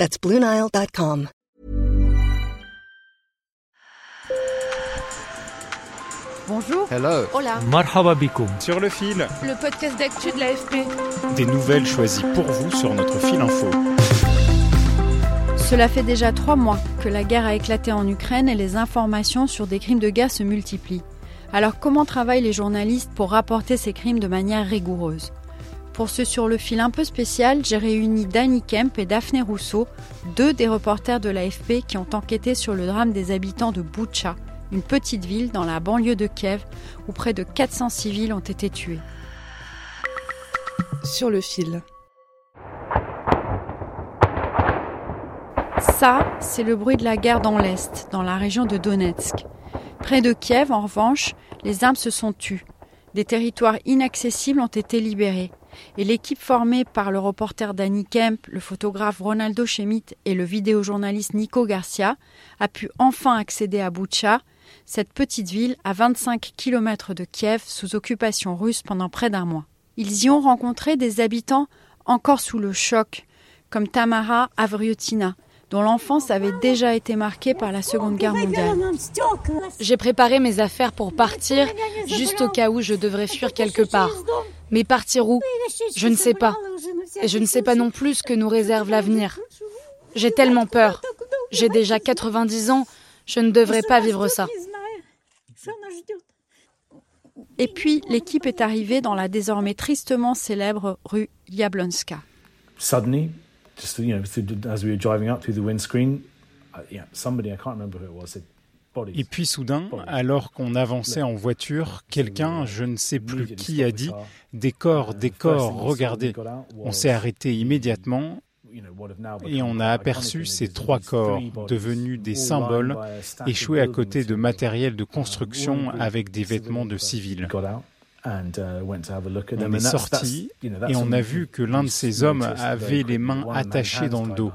That's BlueNile.com. Bonjour. Hello. Hola. Marhaba Sur le fil, Le podcast d'actu de l'AFP. des nouvelles choisies pour vous sur notre fil info. Cela fait déjà trois mois que la guerre a éclaté en Ukraine et les informations sur des crimes de guerre se multiplient. Alors comment travaillent les journalistes pour rapporter ces crimes de manière rigoureuse? Pour ce sur le fil un peu spécial, j'ai réuni Danny Kemp et Daphné Rousseau, deux des reporters de l'AFP qui ont enquêté sur le drame des habitants de Boutcha, une petite ville dans la banlieue de Kiev où près de 400 civils ont été tués. Sur le fil. Ça, c'est le bruit de la guerre dans l'Est, dans la région de Donetsk. Près de Kiev, en revanche, les armes se sont tues. Des territoires inaccessibles ont été libérés. Et l'équipe formée par le reporter Danny Kemp, le photographe Ronaldo Schmidt et le vidéojournaliste Nico Garcia a pu enfin accéder à Boutcha, cette petite ville à 25 km de Kiev sous occupation russe pendant près d'un mois. Ils y ont rencontré des habitants encore sous le choc, comme Tamara Avriotina, dont l'enfance avait déjà été marquée par la Seconde Guerre mondiale. J'ai préparé mes affaires pour partir, juste au cas où je devrais fuir quelque part. Mais partir où? Je ne sais pas. Et je ne sais pas non plus ce que nous réserve l'avenir. J'ai tellement peur. J'ai déjà 90 ans, je ne devrais pas vivre ça. Et puis, l'équipe est arrivée dans la désormais tristement célèbre rue Yablonska. suddenly, just you know, as we were driving up through the windscreen, yeah, somebody I can't remember who it was. Et puis soudain, alors qu'on avançait en voiture, quelqu'un, je ne sais plus qui, a dit Des corps, des corps, regardez. On s'est arrêté immédiatement et on a aperçu ces trois corps devenus des symboles échoués à côté de matériel de construction avec des vêtements de civils. On est sorti et on a vu que l'un de ces hommes avait les mains attachées dans le dos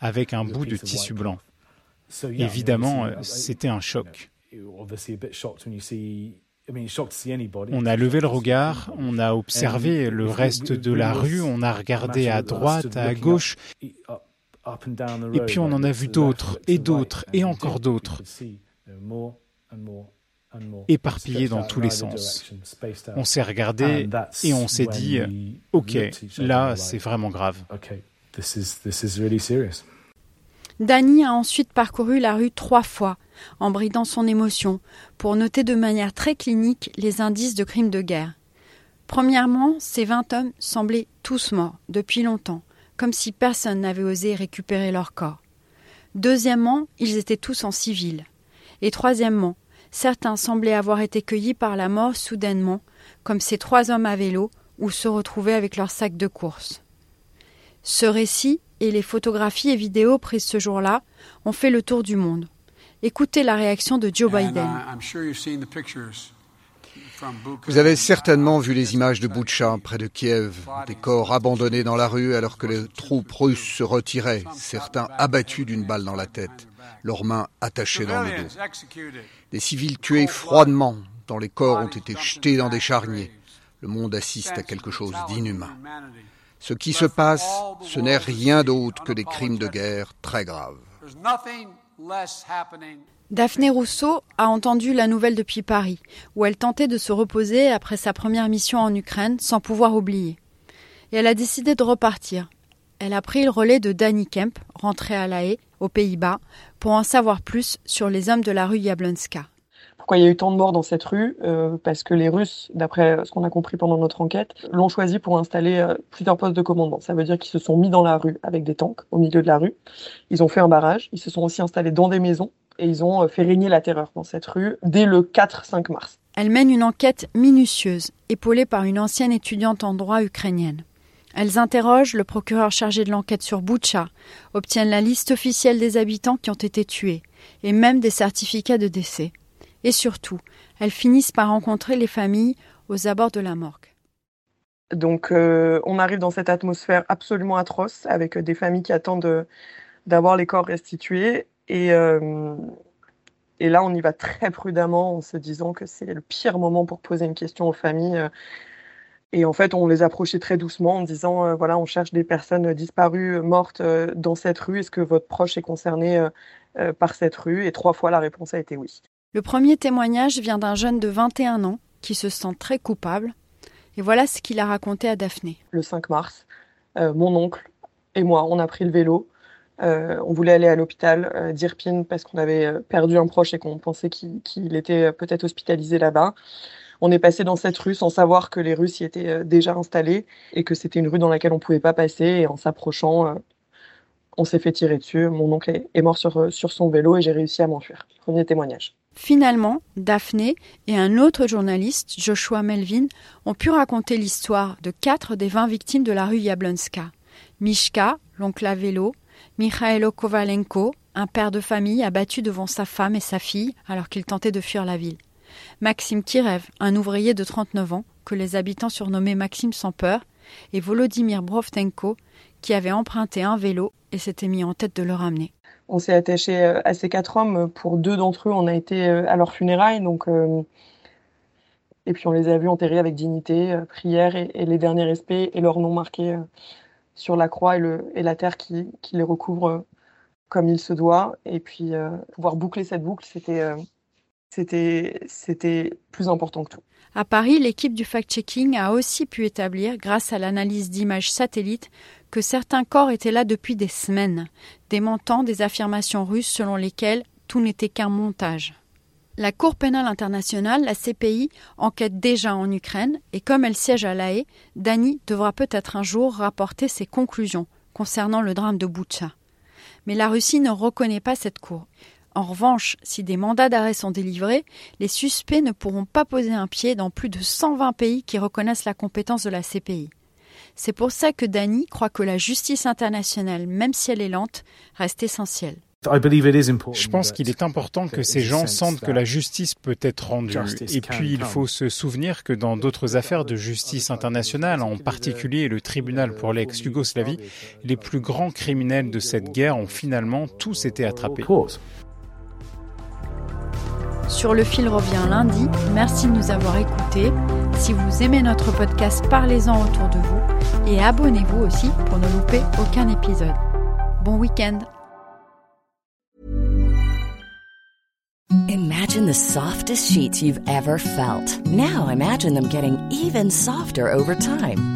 avec un bout de tissu blanc. Évidemment, c'était un choc. On a levé le regard, on a observé le reste de la rue, on a regardé à droite, à gauche, et puis on en a vu d'autres, et d'autres, et encore d'autres, éparpillés dans tous les sens. On s'est regardé et on s'est dit, OK, là, c'est vraiment grave. Danny a ensuite parcouru la rue trois fois, en bridant son émotion, pour noter de manière très clinique les indices de crimes de guerre. Premièrement, ces vingt hommes semblaient tous morts, depuis longtemps, comme si personne n'avait osé récupérer leur corps. Deuxièmement, ils étaient tous en civil. Et troisièmement, certains semblaient avoir été cueillis par la mort soudainement, comme ces trois hommes à vélo, ou se retrouvaient avec leurs sacs de course. Ce récit et les photographies et vidéos prises ce jour-là ont fait le tour du monde. Écoutez la réaction de Joe Biden. Vous avez certainement vu les images de Boutcha, près de Kiev, des corps abandonnés dans la rue alors que les troupes russes se retiraient, certains abattus d'une balle dans la tête, leurs mains attachées dans le dos. Des civils tués froidement, dont les corps ont été jetés dans des charniers. Le monde assiste à quelque chose d'inhumain. Ce qui se passe, ce n'est rien d'autre que des crimes de guerre très graves. Daphné Rousseau a entendu la nouvelle depuis Paris, où elle tentait de se reposer après sa première mission en Ukraine sans pouvoir oublier. Et elle a décidé de repartir. Elle a pris le relais de Danny Kemp, rentré à La Haye, aux Pays-Bas, pour en savoir plus sur les hommes de la rue Yablonska. Pourquoi il y a eu tant de morts dans cette rue euh, Parce que les Russes, d'après ce qu'on a compris pendant notre enquête, l'ont choisi pour installer euh, plusieurs postes de commandement. Ça veut dire qu'ils se sont mis dans la rue avec des tanks au milieu de la rue. Ils ont fait un barrage. Ils se sont aussi installés dans des maisons et ils ont euh, fait régner la terreur dans cette rue dès le 4-5 mars. Elle mène une enquête minutieuse, épaulée par une ancienne étudiante en droit ukrainienne. Elles interrogent le procureur chargé de l'enquête sur Boucha, obtiennent la liste officielle des habitants qui ont été tués, et même des certificats de décès. Et surtout, elles finissent par rencontrer les familles aux abords de la morgue. Donc euh, on arrive dans cette atmosphère absolument atroce avec des familles qui attendent d'avoir les corps restitués. Et, euh, là, on y va très prudemment en se disant que c'est le pire moment pour poser une question aux familles. Et en fait, on les approchait très doucement en disant, euh, voilà, on cherche des personnes disparues, mortes dans cette rue. Est-ce que votre proche est concerné par cette rue? Et trois fois, la réponse a été oui. Le premier témoignage vient d'un jeune de 21 ans qui se sent très coupable et voilà ce qu'il a raconté à Daphné. Le 5 mars, euh, mon oncle et moi, on a pris le vélo. Euh, on voulait aller à l'hôpital euh, d'Irpine parce qu'on avait perdu un proche et qu'on pensait qu'il était peut-être hospitalisé là-bas. On est passé dans cette rue sans savoir que les Russes y étaient déjà installés et que c'était une rue dans laquelle on ne pouvait pas passer. Et en s'approchant, on s'est fait tirer dessus. Mon oncle est mort sur son vélo et j'ai réussi à m'enfuir. Premier témoignage. Finalement, Daphné et un autre journaliste, Joshua Melvin, ont pu raconter l'histoire de quatre des vingt victimes de la rue Yablonska. Mishka, l'oncle à vélo, Mikhailo Kovalenko, un père de famille abattu devant sa femme et sa fille alors qu'il tentait de fuir la ville. Maxime Kirev, un ouvrier de 39 ans, que les habitants surnommaient Maxime sans peur, et Volodymyr Brovtenko, qui avait emprunté un vélo et s'était mis en tête de le ramener on s'est attaché euh, à ces quatre hommes. Pour deux d'entre eux, on a été euh, à leur funérailles. Donc, euh, et puis on les a vus enterrés avec dignité, prière et, les derniers respects et leur nom marqué sur la croix et, le, et la terre qui, les recouvre comme il se doit. Et puis pouvoir boucler cette boucle, c'était c'était plus important que tout. À Paris, l'équipe du fact-checking a aussi pu établir, grâce à l'analyse d'images satellites, que certains corps étaient là depuis des semaines, démentant des affirmations russes selon lesquelles tout n'était qu'un montage. La Cour pénale internationale, la CPI, enquête déjà en Ukraine et comme elle siège à La Haye, Dany devra peut-être un jour rapporter ses conclusions concernant le drame de Boutcha. Mais la Russie ne reconnaît pas cette Cour. En revanche, si des mandats d'arrêt sont délivrés, les suspects ne pourront pas poser un pied dans plus de 120 pays qui reconnaissent la compétence de la CPI. C'est pour ça que Dany croit que la justice internationale, même si elle est lente, reste essentielle. Je pense qu'il est important que ces gens sentent que la justice peut être rendue. Et puis il faut se souvenir que dans d'autres affaires de justice internationale, en particulier le tribunal pour l'ex-Yougoslavie, les plus grands criminels de cette guerre ont finalement tous été attrapés. Sur le fil revient lundi. Merci de nous avoir écoutés. Si vous aimez notre podcast, parlez-en autour de vous et abonnez-vous aussi pour ne louper aucun épisode. Bon week-end. Imagine the softest sheets you've ever felt. Now imagine them getting even softer over time.